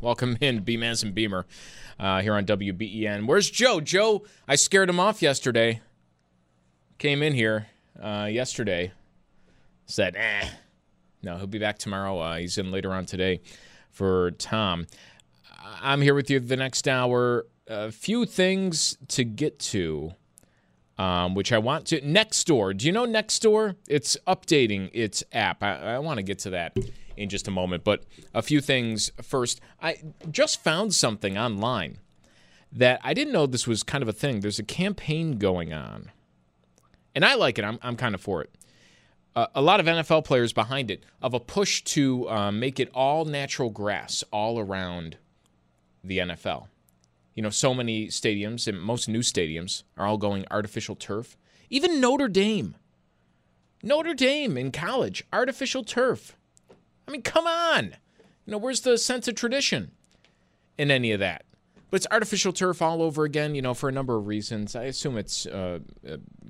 Welcome in, B-Mans and Beamer, uh, here on WBEN. Where's Joe? Joe, I scared him off yesterday. Came in here uh, yesterday, said, eh. No, he'll be back tomorrow. Uh, he's in later on today for Tom. I'm here with you the next hour. A few things to get to, um, which I want to. Nextdoor. Do you know Nextdoor? It's updating its app. I, I want to get to that in just a moment. But a few things first. I just found something online that I didn't know this was kind of a thing. There's a campaign going on, and I like it. I'm, I'm kind of for it. Uh, a lot of NFL players behind it of a push to uh, make it all natural grass all around the NFL. You know, so many stadiums and most new stadiums are all going artificial turf. Even Notre Dame. Notre Dame in college, artificial turf. I mean, come on. You know, where's the sense of tradition in any of that? But it's artificial turf all over again, you know, for a number of reasons. I assume it's uh,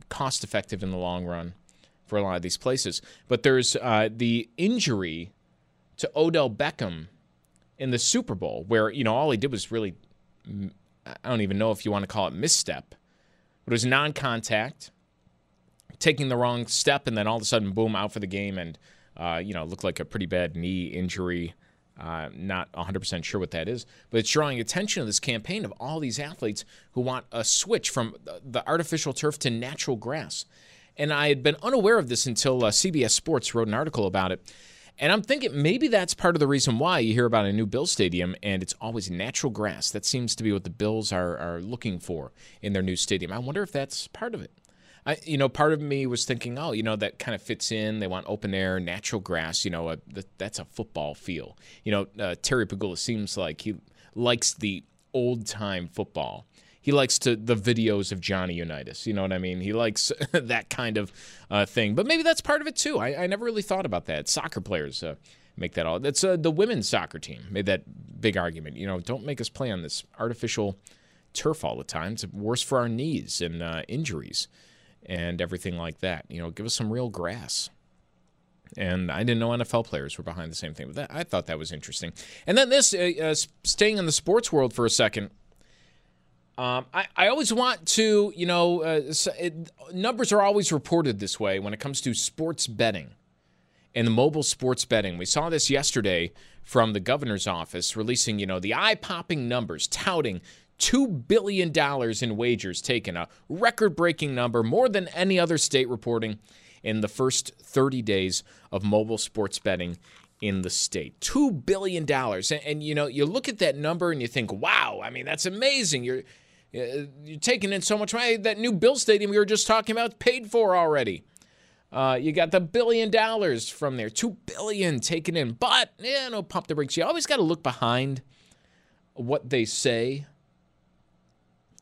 cost effective in the long run for a lot of these places. But there's uh, the injury to Odell Beckham in the Super Bowl, where, you know, all he did was really, I don't even know if you want to call it misstep, but it was non contact, taking the wrong step, and then all of a sudden, boom, out for the game. And uh, you know, looked like a pretty bad knee injury. Uh, not 100% sure what that is, but it's drawing attention to this campaign of all these athletes who want a switch from the artificial turf to natural grass. And I had been unaware of this until uh, CBS Sports wrote an article about it. And I'm thinking maybe that's part of the reason why you hear about a new Bill stadium and it's always natural grass. That seems to be what the Bills are, are looking for in their new stadium. I wonder if that's part of it. I, you know, part of me was thinking, oh, you know, that kind of fits in. They want open air, natural grass. You know, a, that's a football feel. You know, uh, Terry Pegula seems like he likes the old time football. He likes to the videos of Johnny Unitas. You know what I mean? He likes that kind of uh, thing. But maybe that's part of it too. I, I never really thought about that. Soccer players uh, make that all. That's uh, the women's soccer team made that big argument. You know, don't make us play on this artificial turf all the time. It's worse for our knees and uh, injuries and everything like that. You know, give us some real grass. And I didn't know NFL players were behind the same thing, but that, I thought that was interesting. And then this, uh, uh, staying in the sports world for a second, um, I, I always want to, you know, uh, it, numbers are always reported this way when it comes to sports betting and the mobile sports betting. We saw this yesterday from the governor's office releasing, you know, the eye popping numbers touting $2 billion in wagers taken, a record breaking number, more than any other state reporting in the first 30 days of mobile sports betting in the state. $2 billion. And, and, you know, you look at that number and you think, wow, I mean, that's amazing. You're, uh, you're taking in so much money. That new Bill Stadium we were just talking about paid for already. Uh, you got the billion dollars from there, two billion taken in. But you know, pump the brakes. You always got to look behind what they say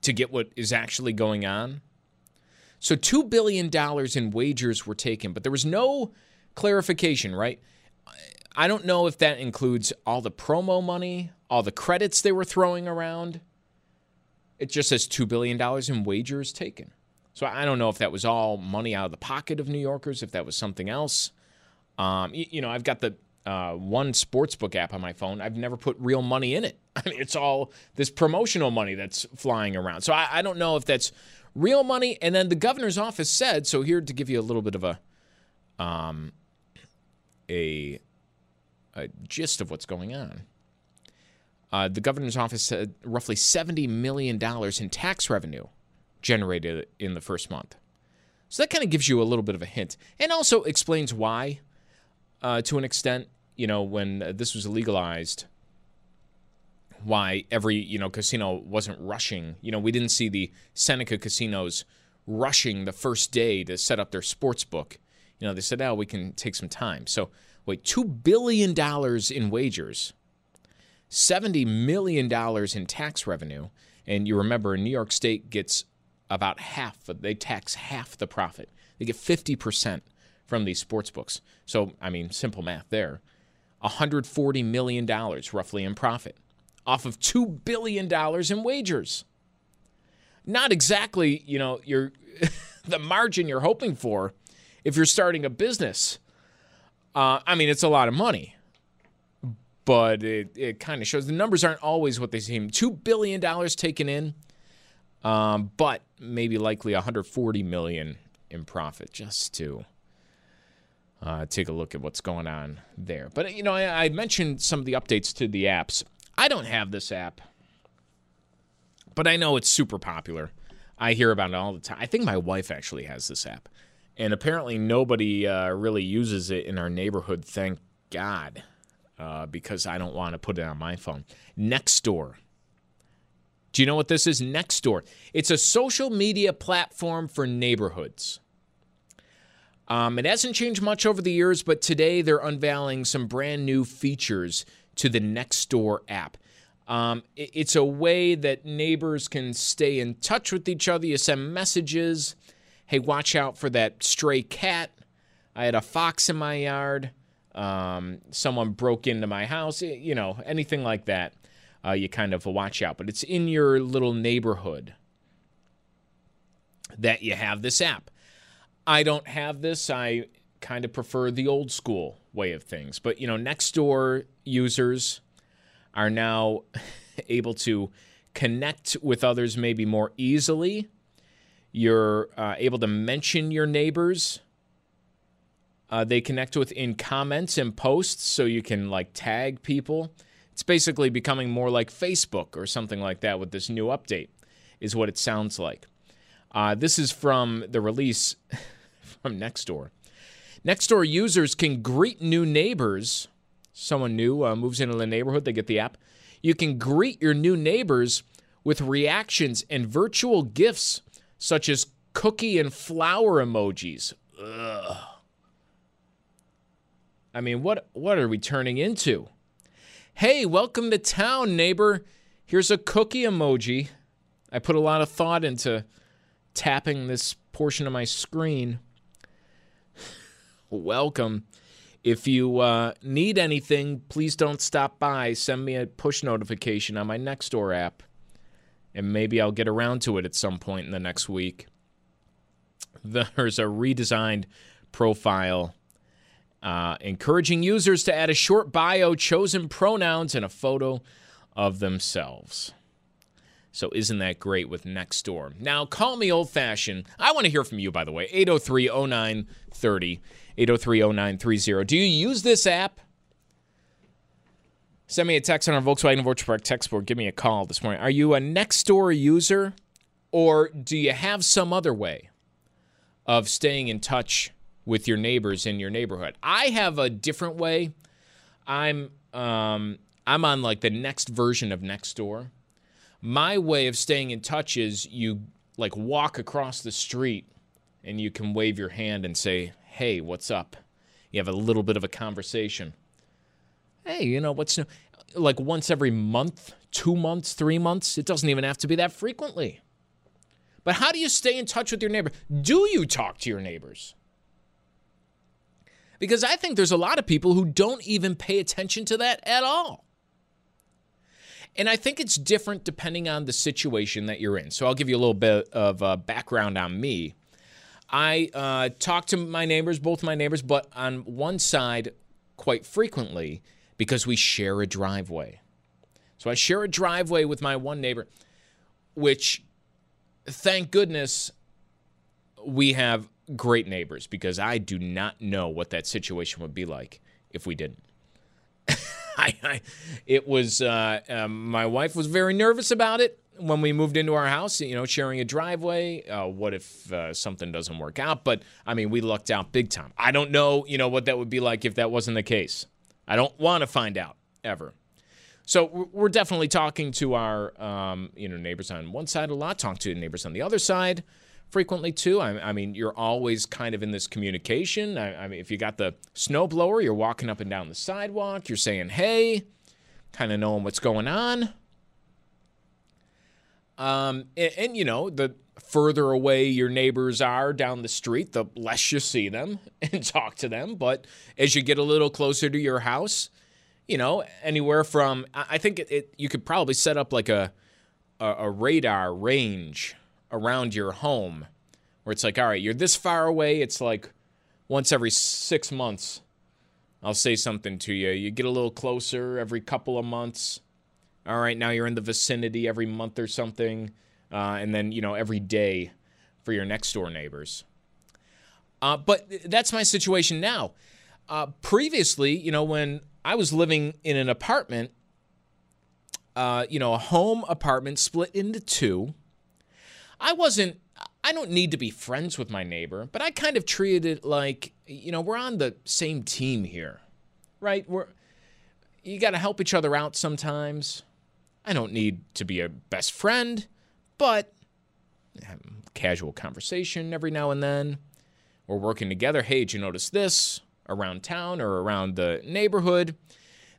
to get what is actually going on. So $2 billion in wagers were taken, but there was no clarification, right? I don't know if that includes all the promo money, all the credits they were throwing around. It just says $2 billion in wagers taken. So I don't know if that was all money out of the pocket of New Yorkers, if that was something else. Um, you, you know, I've got the uh, one sportsbook app on my phone. I've never put real money in it. I mean, it's all this promotional money that's flying around. So I, I don't know if that's real money. And then the governor's office said so. Here to give you a little bit of a um, a, a gist of what's going on. Uh, the governor's office said roughly $70 million in tax revenue generated in the first month. So that kind of gives you a little bit of a hint and also explains why, uh, to an extent, you know, when this was legalized, why every, you know, casino wasn't rushing. You know, we didn't see the Seneca casinos rushing the first day to set up their sports book. You know, they said, oh, we can take some time. So, wait, $2 billion in wagers, $70 million in tax revenue. And you remember, New York State gets about half, they tax half the profit. They get 50% from these sports books. So, I mean, simple math there. $140 million roughly in profit off of $2 billion in wagers. Not exactly, you know, your the margin you're hoping for if you're starting a business. Uh, I mean, it's a lot of money, but it, it kind of shows the numbers aren't always what they seem. $2 billion taken in, um, but maybe likely 140 million in profit just to uh, take a look at what's going on there. But you know, I, I, mentioned some of the updates to the apps. I don't have this app, but I know it's super popular. I hear about it all the time. I think my wife actually has this app, and apparently nobody uh, really uses it in our neighborhood. Thank God, uh, because I don't want to put it on my phone. Nextdoor. Do you know what this is? Nextdoor. It's a social media platform for neighborhoods. Um, it hasn't changed much over the years, but today they're unveiling some brand new features to the Nextdoor app. Um, it, it's a way that neighbors can stay in touch with each other. You send messages. Hey, watch out for that stray cat. I had a fox in my yard. Um, someone broke into my house. You know, anything like that uh, you kind of watch out. But it's in your little neighborhood that you have this app. I don't have this. I kind of prefer the old school way of things. But, you know, Nextdoor users are now able to connect with others maybe more easily. You're uh, able to mention your neighbors. Uh, they connect with in comments and posts, so you can like tag people. It's basically becoming more like Facebook or something like that with this new update, is what it sounds like. Uh, this is from the release from Nextdoor. Nextdoor users can greet new neighbors. Someone new uh, moves into the neighborhood, they get the app. You can greet your new neighbors with reactions and virtual gifts, such as cookie and flower emojis. Ugh. I mean, what what are we turning into? Hey, welcome to town, neighbor. Here's a cookie emoji. I put a lot of thought into tapping this portion of my screen. Welcome. If you uh, need anything, please don't stop by. Send me a push notification on my Nextdoor app, and maybe I'll get around to it at some point in the next week. There's a redesigned profile uh, encouraging users to add a short bio, chosen pronouns, and a photo of themselves. So isn't that great with Nextdoor? Now, call me old fashioned. I want to hear from you, by the way. 803 0930. 803 0930. Do you use this app? Send me a text on our Volkswagen Virtual Park text board. Give me a call this morning. Are you a Nextdoor user or do you have some other way of staying in touch with your neighbors in your neighborhood. I have a different way. I'm um, I'm on like the next version of Nextdoor. My way of staying in touch is you like walk across the street and you can wave your hand and say, "Hey, what's up?" You have a little bit of a conversation. Hey, you know what's new? Like once every month, two months, three months. It doesn't even have to be that frequently. But how do you stay in touch with your neighbor? Do you talk to your neighbors? Because I think there's a lot of people who don't even pay attention to that at all. And I think it's different depending on the situation that you're in. So I'll give you a little bit of uh, background on me. I uh, talk to my neighbors, both my neighbors, but on one side quite frequently because we share a driveway. So I share a driveway with my one neighbor, which, thank goodness, we have great neighbors because I do not know what that situation would be like if we didn't. I, I, it was uh, um, my wife was very nervous about it when we moved into our house. You know, sharing a driveway. Uh, what if uh, something doesn't work out? But I mean, we lucked out big time. I don't know, you know, what that would be like if that wasn't the case. I don't want to find out ever. So we're definitely talking to our, um, you know, neighbors on one side a lot. Talk to neighbors on the other side frequently too. I, I, mean, you're always kind of in this communication. I, I mean, if you got the snowblower, you're walking up and down the sidewalk, you're saying hey, kind of knowing what's going on. Um, and, and, you know, the further away your neighbors are down the street, the less you see them and talk to them. But as you get a little closer to your house, you know, anywhere from I think it, it you could probably set up like a, a, a radar range around your home where it's like, all right, you're this far away. It's like once every six months, I'll say something to you. You get a little closer every couple of months. All right, now you're in the vicinity every month or something. Uh, and then, you know, every day for your next door neighbors. Uh, but that's my situation now. Uh, previously, you know, when I was living in an apartment, uh, you know, a home apartment split into two I wasn't I don't need to be friends with my neighbor, but I kind of treated it like, you know, we're on the same team here. Right? We're you got to help each other out sometimes. I don't need to be a best friend, but um, casual conversation every now and then. We're working together. Hey, did you notice this around town or around the neighborhood?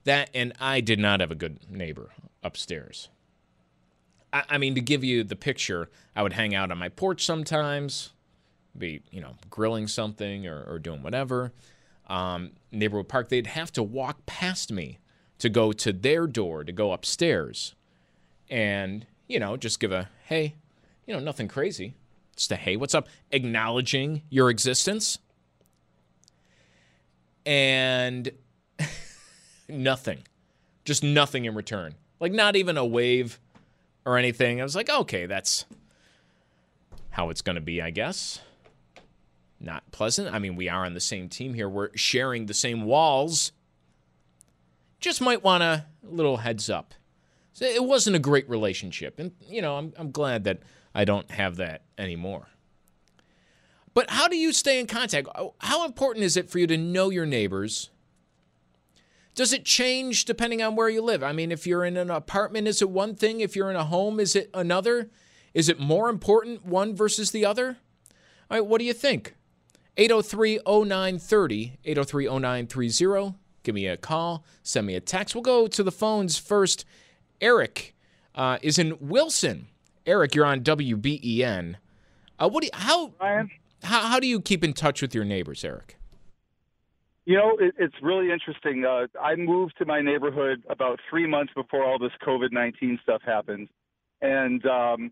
That and I did not have a good neighbor upstairs. I, I mean, to give you the picture, I would hang out on my porch sometimes, be you know grilling something or, or doing whatever. Um, neighborhood park, they'd have to walk past me to go to their door to go upstairs, and you know just give a hey, you know nothing crazy, just a hey, what's up, acknowledging your existence, and nothing, just nothing in return, like not even a wave or anything. I was like, okay, that's how it's going to be, I guess. Not pleasant. I mean, we are on the same team here. We're sharing the same walls. Just might want a little heads up. So it wasn't a great relationship. And, you know, I'm, I'm glad that I don't have that anymore. But how do you stay in contact? How important is it for you to know your neighbors does it change depending on where you live? I mean, if you're in an apartment, is it one thing? If you're in a home, is it another? Is it more important one versus the other? All right, what do you think? 803 0930, 803 0930. Give me a call, send me a text. We'll go to the phones first. Eric uh, is in Wilson. Eric, you're on WBEN. Uh, what do you, how, Ryan? How, how do you keep in touch with your neighbors, Eric? You know, it, it's really interesting. Uh, I moved to my neighborhood about three months before all this COVID 19 stuff happened. And um,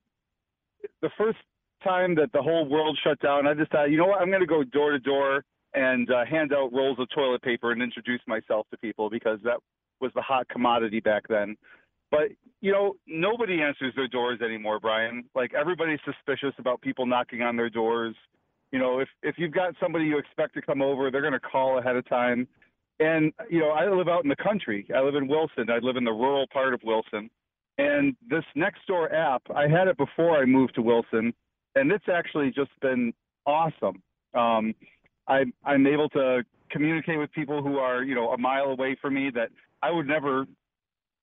the first time that the whole world shut down, I decided, you know what, I'm going to go door to door and uh, hand out rolls of toilet paper and introduce myself to people because that was the hot commodity back then. But you know, nobody answers their doors anymore, Brian. Like everybody's suspicious about people knocking on their doors you know, if if you've got somebody you expect to come over, they're going to call ahead of time. And you know, I live out in the country. I live in Wilson. I live in the rural part of Wilson. And this next door app, I had it before I moved to Wilson, and it's actually just been awesome. Um, I, I'm able to communicate with people who are, you know, a mile away from me that I would never,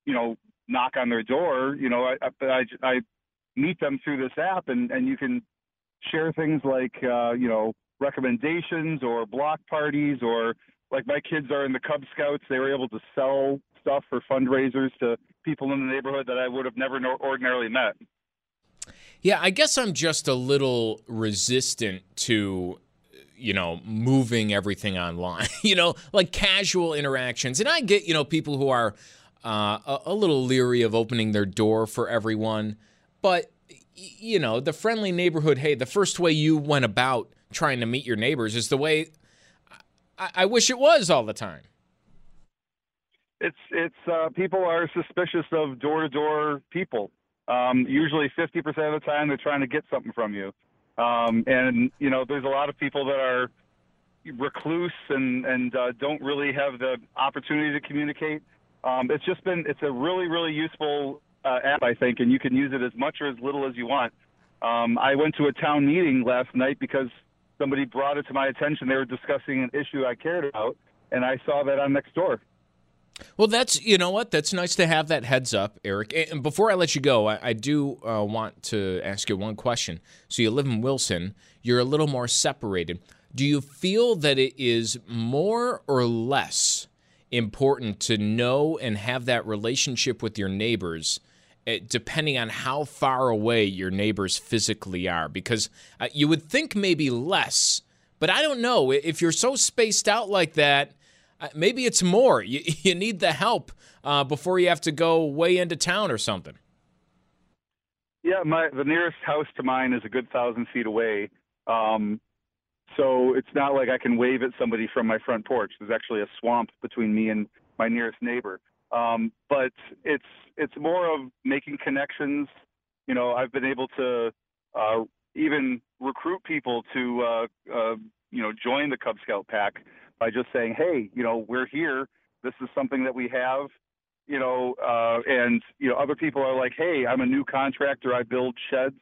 you know, knock on their door. You know, I, I, I meet them through this app, and and you can share things like uh, you know recommendations or block parties or like my kids are in the Cub Scouts. They were able to sell stuff for fundraisers to people in the neighborhood that I would have never ordinarily met. Yeah, I guess I'm just a little resistant to you know moving everything online. you know, like casual interactions, and I get you know people who are uh, a, a little leery of opening their door for everyone, but you know, the friendly neighborhood, hey, the first way you went about trying to meet your neighbors is the way I, I wish it was all the time. It's it's uh, people are suspicious of door to door people. Um, usually, fifty percent of the time, they're trying to get something from you. Um, and you know, there's a lot of people that are recluse and and uh, don't really have the opportunity to communicate. Um, it's just been it's a really really useful uh, app, I think, and you can use it as much or as little as you want. Um, I went to a town meeting last night because somebody brought it to my attention. They were discussing an issue I cared about, and I saw that on Nextdoor. Well, that's you know what that's nice to have that heads up, Eric. And before I let you go, I, I do uh, want to ask you one question. So you live in Wilson, you're a little more separated. Do you feel that it is more or less important to know and have that relationship with your neighbors? Eh, depending on how far away your neighbors physically are, because uh, you would think maybe less, but I don't know. If you're so spaced out like that, uh, maybe it's more. You, you need the help uh, before you have to go way into town or something. Yeah, my the nearest house to mine is a good thousand feet away. Um, so it's not like I can wave at somebody from my front porch. There's actually a swamp between me and my nearest neighbor. Um, but it's it's more of making connections. You know, I've been able to uh, even recruit people to uh, uh, you know join the Cub Scout pack by just saying, hey, you know, we're here. This is something that we have. You know, uh, and you know, other people are like, hey, I'm a new contractor. I build sheds.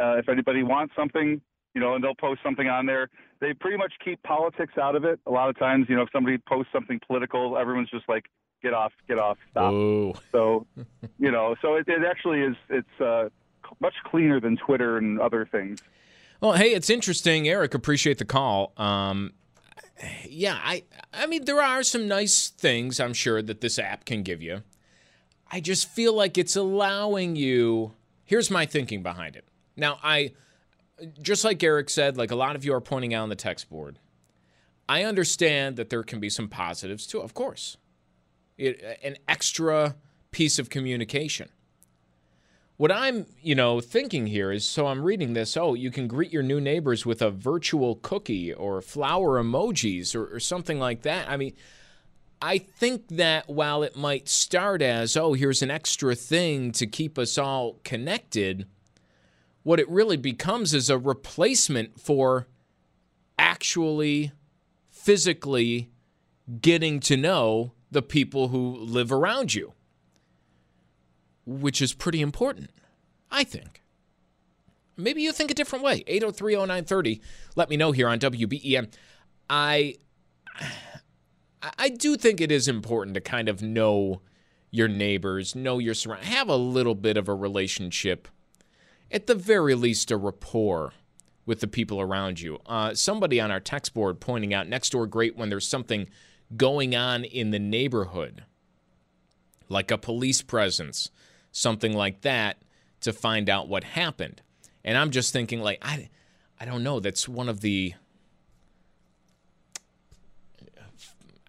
Uh, if anybody wants something, you know, and they'll post something on there. They pretty much keep politics out of it. A lot of times, you know, if somebody posts something political, everyone's just like, get off, get off, stop. Whoa. So, you know, so it, it actually is. It's uh, much cleaner than Twitter and other things. Well, hey, it's interesting, Eric. Appreciate the call. Um, yeah, I, I mean, there are some nice things I'm sure that this app can give you. I just feel like it's allowing you. Here's my thinking behind it. Now, I, just like Eric said, like a lot of you are pointing out on the text board. I understand that there can be some positives too, of course it, uh, an extra piece of communication. What I'm, you know, thinking here is so I'm reading this, oh, you can greet your new neighbors with a virtual cookie or flower emojis or, or something like that. I mean, I think that while it might start as, oh, here's an extra thing to keep us all connected, what it really becomes is a replacement for actually physically getting to know the people who live around you, which is pretty important, I think. Maybe you think a different way. 8030930. Let me know here on WBEN. I I do think it is important to kind of know your neighbors, know your surroundings, have a little bit of a relationship, at the very least, a rapport with the people around you. Uh, somebody on our text board pointing out next door great when there's something going on in the neighborhood, like a police presence, something like that, to find out what happened. And I'm just thinking, like, I, I don't know. That's one of the,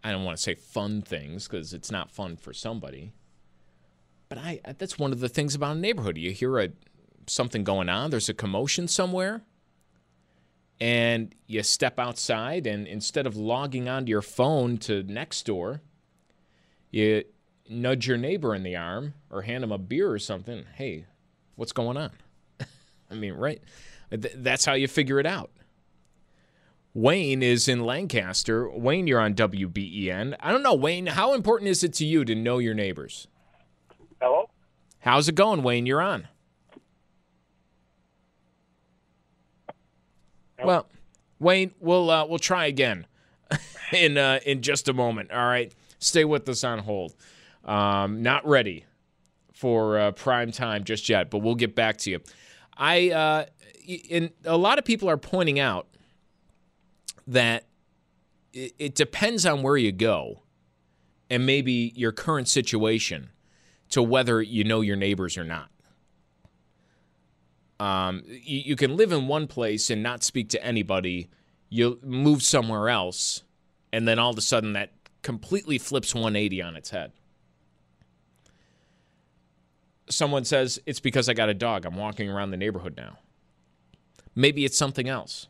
I don't want to say fun things because it's not fun for somebody. But I, that's one of the things about a neighborhood. You hear a something going on. There's a commotion somewhere and you step outside and instead of logging onto your phone to Nextdoor, you nudge your neighbor in the arm or hand him a beer or something. Hey, what's going on? I mean, right? That's how you figure it out. Wayne is in Lancaster. Wayne, you're on WBEN. I don't know, Wayne, how important is it to you to know your neighbors? Hello? How's it going, Wayne? You're on. Well, Wayne, we'll uh, we'll try again in uh, in just a moment. All right, stay with us on hold. Um, not ready for uh, prime time just yet, but we'll get back to you. I uh, and a lot of people are pointing out that it, it depends on where you go and maybe your current situation to whether you know your neighbors or not. Um, you, you can live in one place and not speak to anybody. You move somewhere else, and then all of a sudden that completely flips 180 on its head. Someone says, It's because I got a dog. I'm walking around the neighborhood now. Maybe it's something else.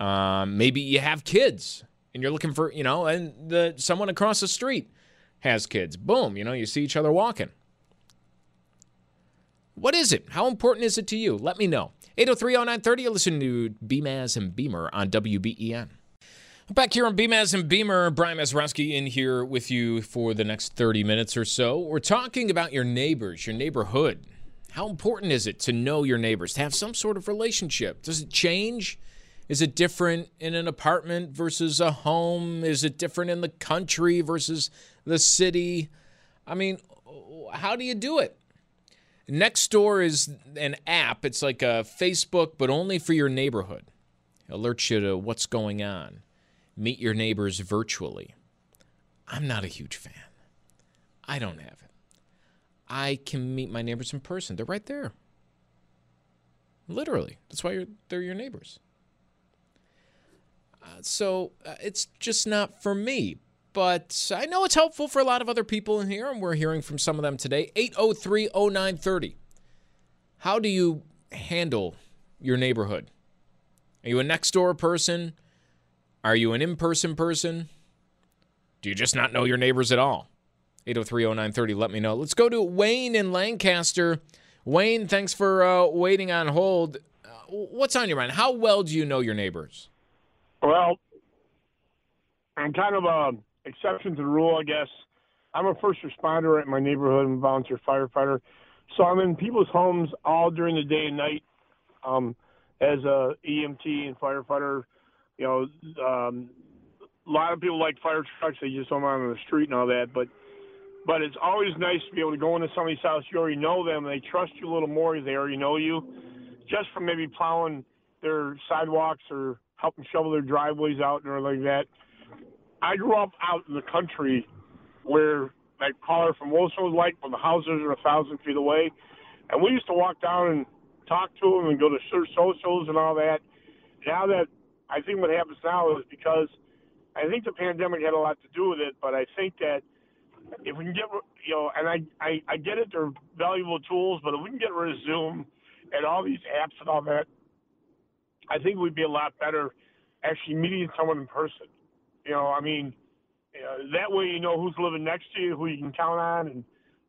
Um, maybe you have kids and you're looking for, you know, and the someone across the street has kids. Boom, you know, you see each other walking. What is it? How important is it to you? Let me know. 8030930, you're listening to Beamaz and Beamer on WBEN. Back here on BMAS and Beamer, Brian Mazrowski in here with you for the next 30 minutes or so. We're talking about your neighbors, your neighborhood. How important is it to know your neighbors, to have some sort of relationship? Does it change? Is it different in an apartment versus a home? Is it different in the country versus the city? I mean, how do you do it? Nextdoor is an app. It's like a Facebook, but only for your neighborhood. It alerts you to what's going on meet your neighbors virtually. I'm not a huge fan. I don't have it. I can meet my neighbors in person. They're right there. Literally. That's why they're your neighbors. Uh, so uh, it's just not for me. But I know it's helpful for a lot of other people in here, and we're hearing from some of them today. 803 0930. How do you handle your neighborhood? Are you a next door person? Are you an in person person? Do you just not know your neighbors at all? 803 0930, let me know. Let's go to Wayne in Lancaster. Wayne, thanks for uh, waiting on hold. Uh, what's on your mind? How well do you know your neighbors? Well, I'm kind of a exception to the rule, I guess. I'm a first responder at my neighborhood. I'm a volunteer firefighter. So I'm in people's homes all during the day and night um, as a EMT and firefighter you know, um, a lot of people like fire trucks. They just don't on the street and all that. But but it's always nice to be able to go into somebody's house. You already know them. They trust you a little more they already know you. Just from maybe plowing their sidewalks or helping shovel their driveways out and everything like that. I grew up out in the country where that caller from Wilson was like, when the houses are a thousand feet away, and we used to walk down and talk to them and go to socials and all that. Now that I think what happens now is because I think the pandemic had a lot to do with it, but I think that if we can get, you know, and I, I, I get it, they're valuable tools, but if we can get rid of Zoom and all these apps and all that, I think we'd be a lot better actually meeting someone in person. You know, I mean, that way you know who's living next to you, who you can count on, and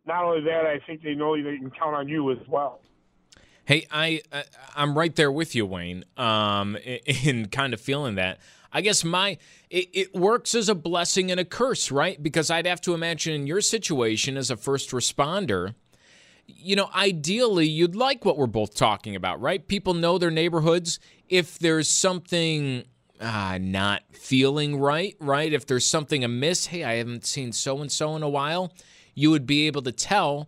not only that, I think they know they can count on you as well. Hey, I I'm right there with you, Wayne. Um, in kind of feeling that. I guess my it, it, works as a blessing and a curse, right? Because I'd have to imagine in your situation as a first responder, you know, ideally you'd like what we're both talking about, right? People know their neighborhoods. If there's something uh, not feeling right, right? If there's something amiss, hey, I haven't seen so and so in a while, you would be able to tell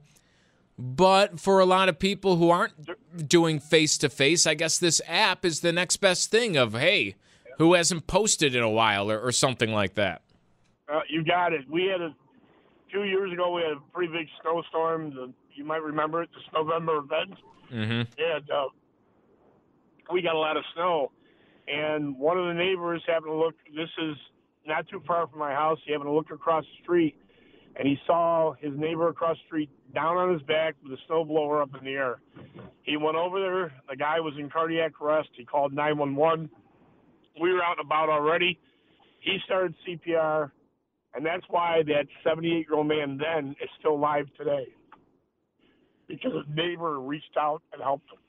but for a lot of people who aren't doing face to face, I guess this app is the next best thing of, hey, who hasn't posted in a while or, or something like that. Uh, you got it. We had a few years ago, we had a pretty big snowstorm. The, you might remember it, the November event. Mm-hmm. And uh, we got a lot of snow. And one of the neighbors happened to look, this is not too far from my house. He happened to look across the street and he saw his neighbor across the street down on his back with a snowblower up in the air. He went over there. The guy was in cardiac arrest. He called 911. We were out and about already. He started CPR, and that's why that 78 year old man then is still alive today because his neighbor reached out and helped him.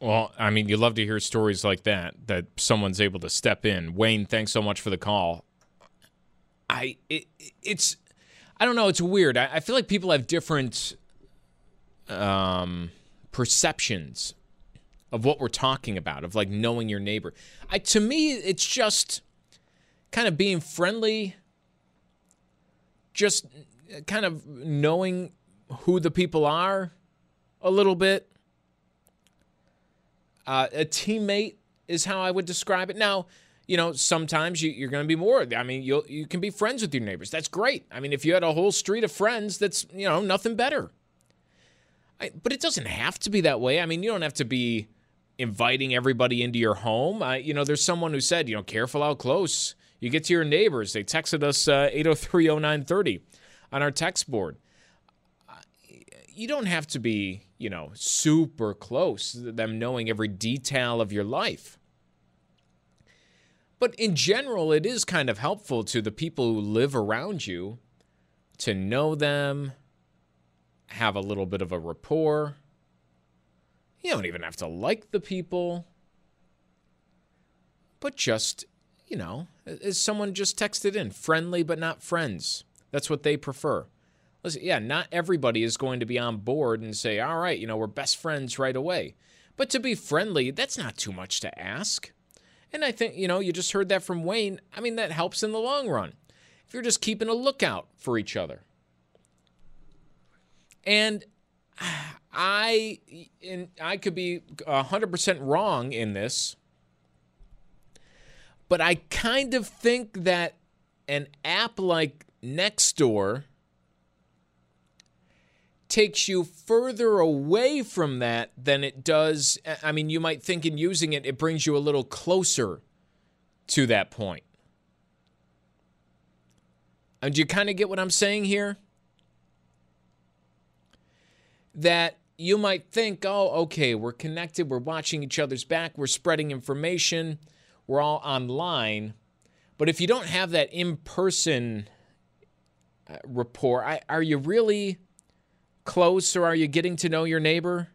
Well, I mean, you love to hear stories like that, that someone's able to step in. Wayne, thanks so much for the call. I it, it's I don't know. It's weird. I, I feel like people have different um, perceptions of what we're talking about, of like knowing your neighbor. I, to me, it's just kind of being friendly, just kind of knowing who the people are a little bit. Uh, a teammate is how I would describe it. Now, you know, sometimes you, are going to be more. I mean, you you can be friends with your neighbors. That's great. I mean, if you had a whole street of friends, that's you know nothing better. I, but it doesn't have to be that way. I mean, you don't have to be inviting everybody into your home. I, you know, there's someone who said, you know, careful how close you get to your neighbors. They texted us uh, 8030930 on our text board. You don't have to be, you know, super close, them knowing every detail of your life. But in general, it is kind of helpful to the people who live around you to know them, have a little bit of a rapport. You don't even have to like the people, but just, you know, As someone just texted in, friendly but not friends. That's what they prefer. Listen, yeah, not everybody is going to be on board and say, all right, you know, we're best friends right away. But to be friendly, that's not too much to ask. And I think, you know, you just heard that from Wayne. I mean, that helps in the long run. If you're just keeping a lookout for each other. And I and I could be 100% wrong in this, but I kind of think that an app like Nextdoor takes you further away from that than it does. I mean, you might think in using it, it brings you a little closer to that point. And do you kind of get what I'm saying here? That you might think, oh, okay, we're connected, we're watching each other's back, we're spreading information, we're all online. But if you don't have that in person uh, rapport, are you really close or are you getting to know your neighbor?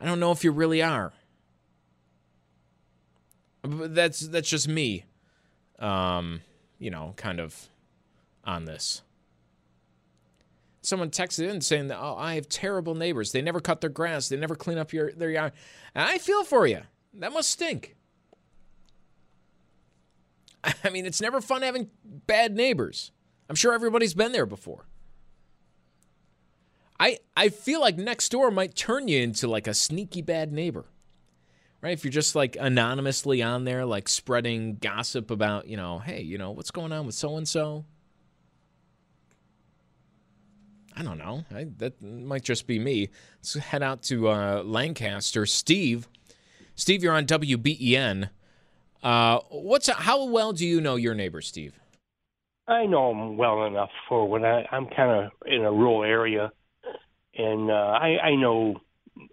I don't know if you really are. That's that's just me. Um, you know, kind of on this. Someone texted in saying that oh, I have terrible neighbors. They never cut their grass. They never clean up your their yard. And I feel for you. That must stink. I mean, it's never fun having bad neighbors. I'm sure everybody's been there before. I I feel like next door might turn you into like a sneaky bad neighbor. Right? If you're just like anonymously on there like spreading gossip about, you know, hey, you know, what's going on with so and so? I don't know. I, that might just be me. Let's head out to uh, Lancaster. Steve, Steve, you're on WBEN. Uh, what's how well do you know your neighbor, Steve? I know them well enough for when I, I'm kind of in a rural area and uh, I, I know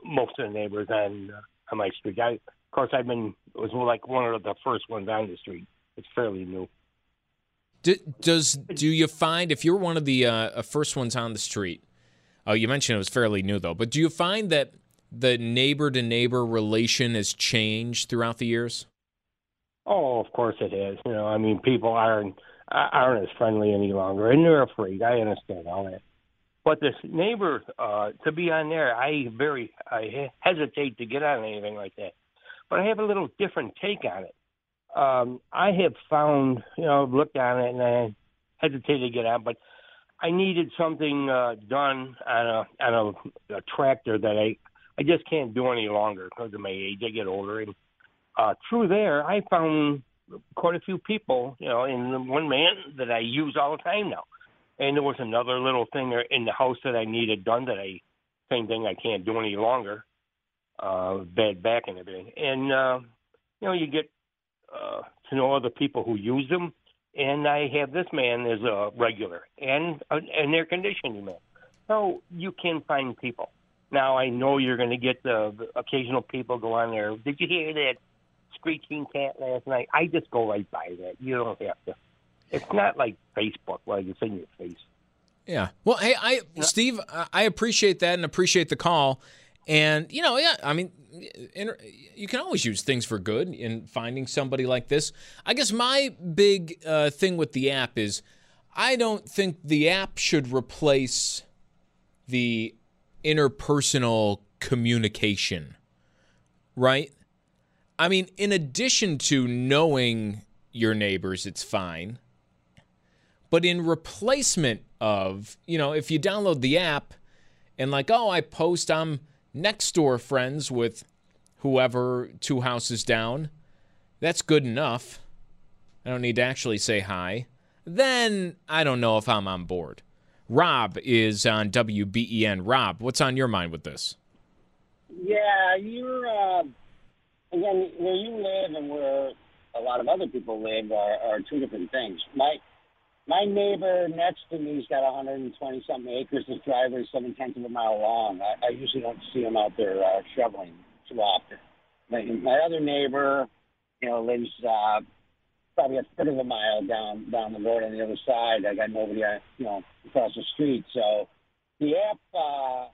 most of the neighbors on uh, on my street. I, of course, I've been it was like one of the first ones on the street. It's fairly new. Do, does do you find if you're one of the uh, uh first ones on the street? Oh, you mentioned it was fairly new though, but do you find that the neighbor to neighbor relation has changed throughout the years? Oh, of course it has. You know, I mean, people aren't aren't as friendly any longer, and they're afraid. I understand all that. But this neighbor, uh, to be on there, I very I hesitate to get on anything like that. But I have a little different take on it. Um, I have found, you know, I've looked on it and I hesitate to get on, but I needed something uh, done on a on a, a tractor that I I just can't do any longer because of my age. I get older, and uh, through there, I found quite a few people, you know, and one man that I use all the time now and there was another little thing in the house that I needed done that I same thing I can't do any longer. Uh bad back and everything. And uh you know, you get uh to know other people who use them and I have this man as a regular and uh, an air conditioning man. So you can find people. Now I know you're going to get the, the occasional people go on there. Did you hear that screeching cat last night? I just go right by that. You don't have to. It's not like Facebook where it's in your face. Yeah. Well, hey, I Steve, I appreciate that and appreciate the call. And you know, yeah, I mean, you can always use things for good in finding somebody like this. I guess my big uh, thing with the app is, I don't think the app should replace the interpersonal communication. Right? I mean, in addition to knowing your neighbors, it's fine. But in replacement of, you know, if you download the app and like, oh, I post I'm next door friends with whoever two houses down, that's good enough. I don't need to actually say hi. Then I don't know if I'm on board. Rob is on WBEN. Rob, what's on your mind with this? Yeah, you're uh, again where you live and where a lot of other people live are, are two different things. My my neighbor next to me's got 120 something acres. His driveway is seven tenths of a mile long. I, I usually don't see him out there uh, shoveling too often. My, my other neighbor, you know, lives uh, probably a third of a mile down down the road on the other side. I got nobody, uh, you know, across the street. So the app, uh,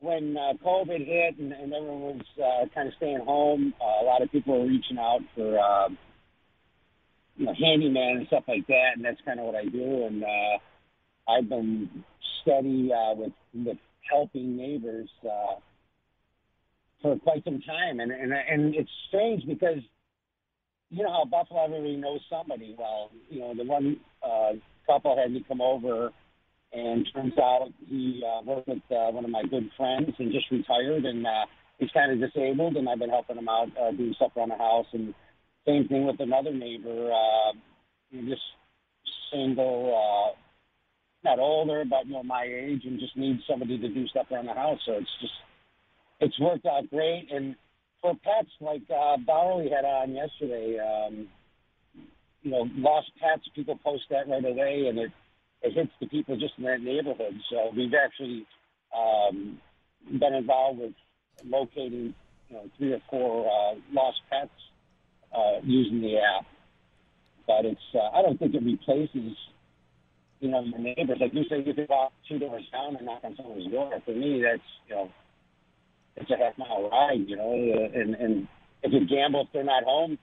when uh, COVID hit and, and everyone was uh, kind of staying home, uh, a lot of people were reaching out for uh, you know, handyman and stuff like that, and that's kind of what I do. And uh, I've been steady uh, with with helping neighbors uh, for quite some time, and and and it's strange because you know how Buffalo everybody knows somebody. Well, you know the one uh, couple had me come over, and turns out he uh, worked with uh, one of my good friends and just retired, and uh, he's kind of disabled, and I've been helping him out uh, doing stuff around the house, and same thing with another neighbor, uh, just single. Uh, not older, but you know my age, and just needs somebody to do stuff around the house. So it's just it's worked out great. And for pets, like uh, Bowerly had on yesterday, um, you know, lost pets. People post that right away, and it it hits the people just in that neighborhood. So we've actually um, been involved with locating, you know, three or four uh, lost pets uh, using the app. But it's uh, I don't think it replaces you know, your neighbors. Like you say, you could walk two doors down and knock on someone's door. For me, that's you know, it's a half mile ride. You know, and and if you gamble if they're not home,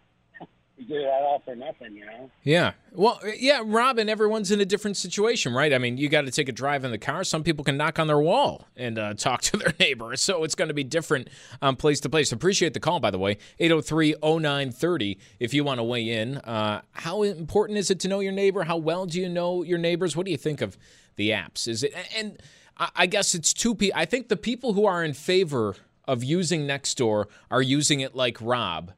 get it all for nothing. You know. Yeah. Well, yeah, Robin. Everyone's in a different situation, right? I mean, you got to take a drive in the car. Some people can knock on their wall and uh, talk to their neighbor, so it's going to be different um, place to place. Appreciate the call, by the way. 803-0930 If you want to weigh in, uh, how important is it to know your neighbor? How well do you know your neighbors? What do you think of the apps? Is it and I guess it's two people. I think the people who are in favor of using Nextdoor are using it like Rob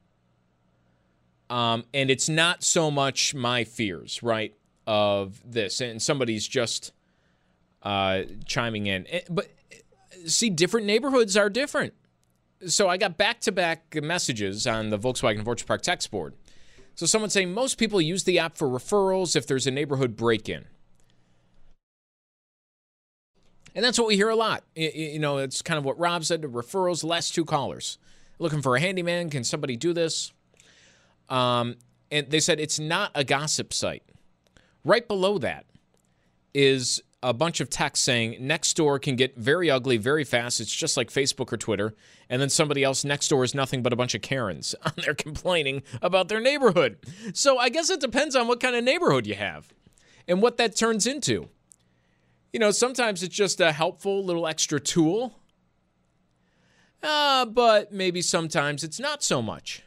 um, and it's not so much my fears, right, of this. And somebody's just uh, chiming in. Eh, but see, different neighborhoods are different. So I got back to back messages on the Volkswagen Fortune Park text board. So someone saying most people use the app for referrals if there's a neighborhood break in. And that's what we hear a lot. You know, it's kind of what Rob said referrals, last two callers. Looking for a handyman. Can somebody do this? Um, and they said it's not a gossip site. Right below that is a bunch of text saying Nextdoor can get very ugly very fast. It's just like Facebook or Twitter. And then somebody else next door is nothing but a bunch of Karens on there complaining about their neighborhood. So I guess it depends on what kind of neighborhood you have and what that turns into. You know, sometimes it's just a helpful little extra tool, uh, but maybe sometimes it's not so much.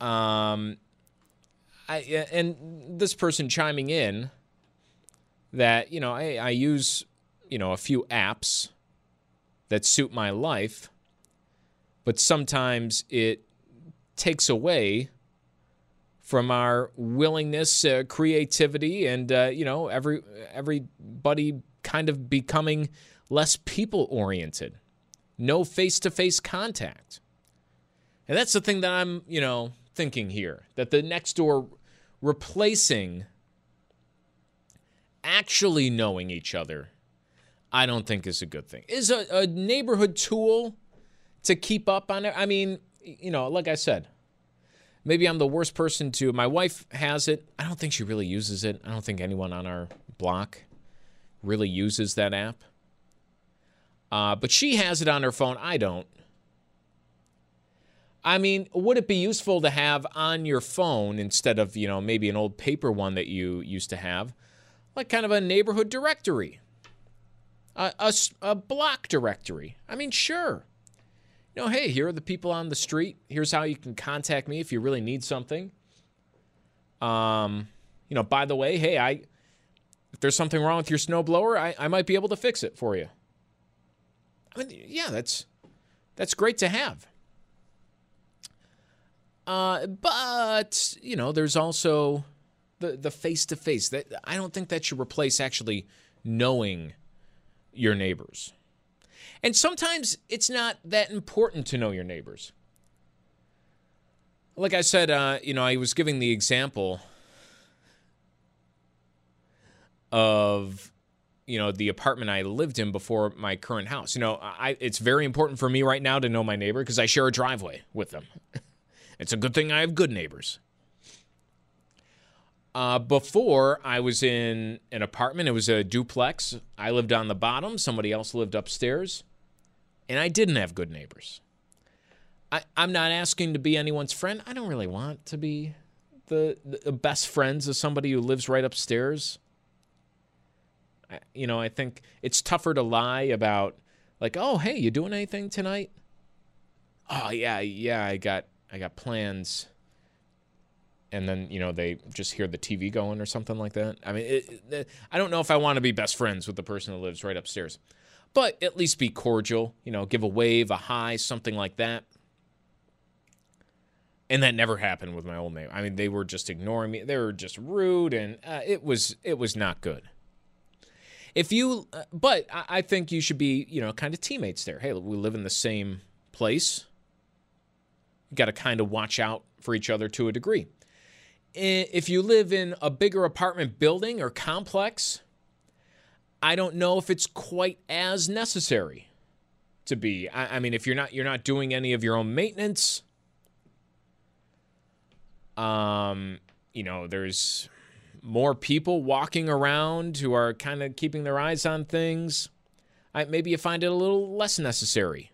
Um, I and this person chiming in that you know I, I use you know a few apps that suit my life, but sometimes it takes away from our willingness, uh, creativity, and uh, you know every everybody kind of becoming less people oriented, no face to face contact, and that's the thing that I'm you know thinking here that the next door replacing actually knowing each other, I don't think is a good thing. Is a, a neighborhood tool to keep up on it? I mean, you know, like I said, maybe I'm the worst person to. My wife has it. I don't think she really uses it. I don't think anyone on our block really uses that app. Uh, but she has it on her phone. I don't. I mean, would it be useful to have on your phone instead of, you know, maybe an old paper one that you used to have, like kind of a neighborhood directory, a, a, a block directory? I mean, sure. You know, hey, here are the people on the street. Here's how you can contact me if you really need something. Um, you know, by the way, hey, I if there's something wrong with your snowblower, I, I might be able to fix it for you. I mean, yeah, that's that's great to have. Uh, but you know, there's also the the face to face. That I don't think that should replace actually knowing your neighbors. And sometimes it's not that important to know your neighbors. Like I said, uh, you know, I was giving the example of you know the apartment I lived in before my current house. You know, I it's very important for me right now to know my neighbor because I share a driveway with them. It's a good thing I have good neighbors. Uh, before I was in an apartment, it was a duplex. I lived on the bottom, somebody else lived upstairs, and I didn't have good neighbors. I, I'm not asking to be anyone's friend. I don't really want to be the, the best friends of somebody who lives right upstairs. I, you know, I think it's tougher to lie about like, oh, hey, you doing anything tonight? Oh yeah, yeah, I got I got plans. And then you know they just hear the TV going or something like that. I mean, it, it, I don't know if I want to be best friends with the person who lives right upstairs, but at least be cordial. You know, give a wave, a hi, something like that. And that never happened with my old neighbor. I mean, they were just ignoring me. They were just rude, and uh, it was it was not good. If you, uh, but I think you should be, you know, kind of teammates there. Hey, we live in the same place. Got to kind of watch out for each other to a degree. If you live in a bigger apartment building or complex, I don't know if it's quite as necessary to be. I, I mean, if you're not you're not doing any of your own maintenance um, you know, there's more people walking around who are kind of keeping their eyes on things. I, maybe you find it a little less necessary.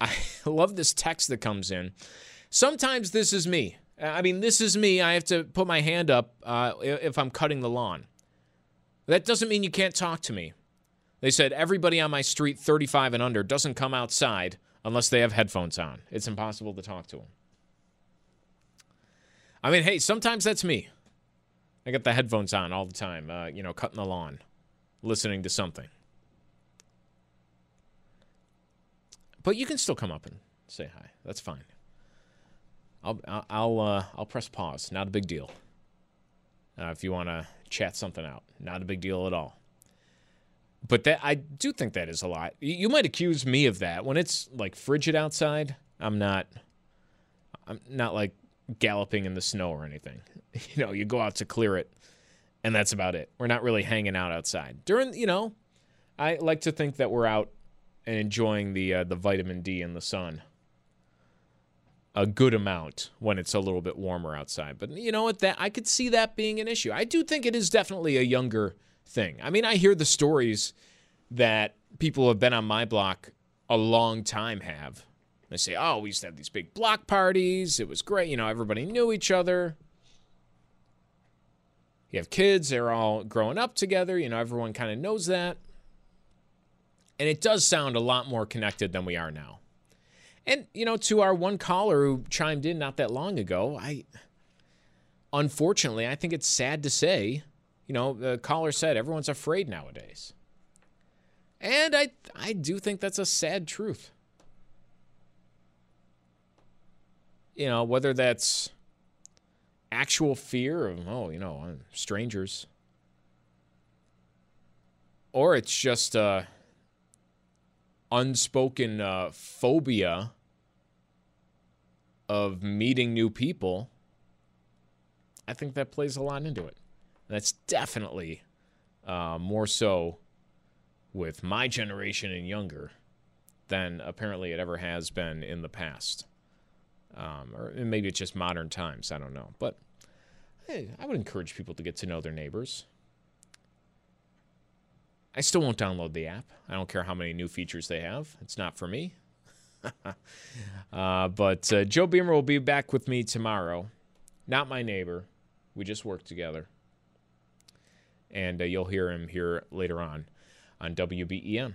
I love this text that comes in. Sometimes this is me. I mean, this is me. I have to put my hand up uh, if I'm cutting the lawn. That doesn't mean you can't talk to me. They said everybody on my street, 35 and under, doesn't come outside unless they have headphones on. It's impossible to talk to them. I mean, hey, sometimes that's me. I got the headphones on all the time, uh, you know, cutting the lawn, listening to something. But you can still come up and say hi. That's fine. I'll I'll uh, I'll press pause. Not a big deal. Uh, if you want to chat something out, not a big deal at all but that I do think that is a lot. You might accuse me of that when it's like frigid outside. I'm not. I'm not like galloping in the snow or anything. You know, you go out to clear it, and that's about it. We're not really hanging out outside during. You know, I like to think that we're out and enjoying the uh, the vitamin D in the sun a good amount when it's a little bit warmer outside. But you know what? That I could see that being an issue. I do think it is definitely a younger thing. I mean, I hear the stories that people who have been on my block a long time have. They say, oh, we used to have these big block parties. It was great. You know, everybody knew each other. You have kids, they're all growing up together. You know, everyone kind of knows that. And it does sound a lot more connected than we are now. And, you know, to our one caller who chimed in not that long ago, I unfortunately, I think it's sad to say you know, the caller said everyone's afraid nowadays. And I I do think that's a sad truth. You know, whether that's actual fear of, oh, you know, uh, strangers, or it's just a unspoken uh, phobia of meeting new people. I think that plays a lot into it. That's definitely uh, more so with my generation and younger than apparently it ever has been in the past. Um, or maybe it's just modern times. I don't know. But hey, I would encourage people to get to know their neighbors. I still won't download the app. I don't care how many new features they have. It's not for me. uh, but uh, Joe Beamer will be back with me tomorrow. Not my neighbor. We just work together and uh, you'll hear him here later on on WBEN.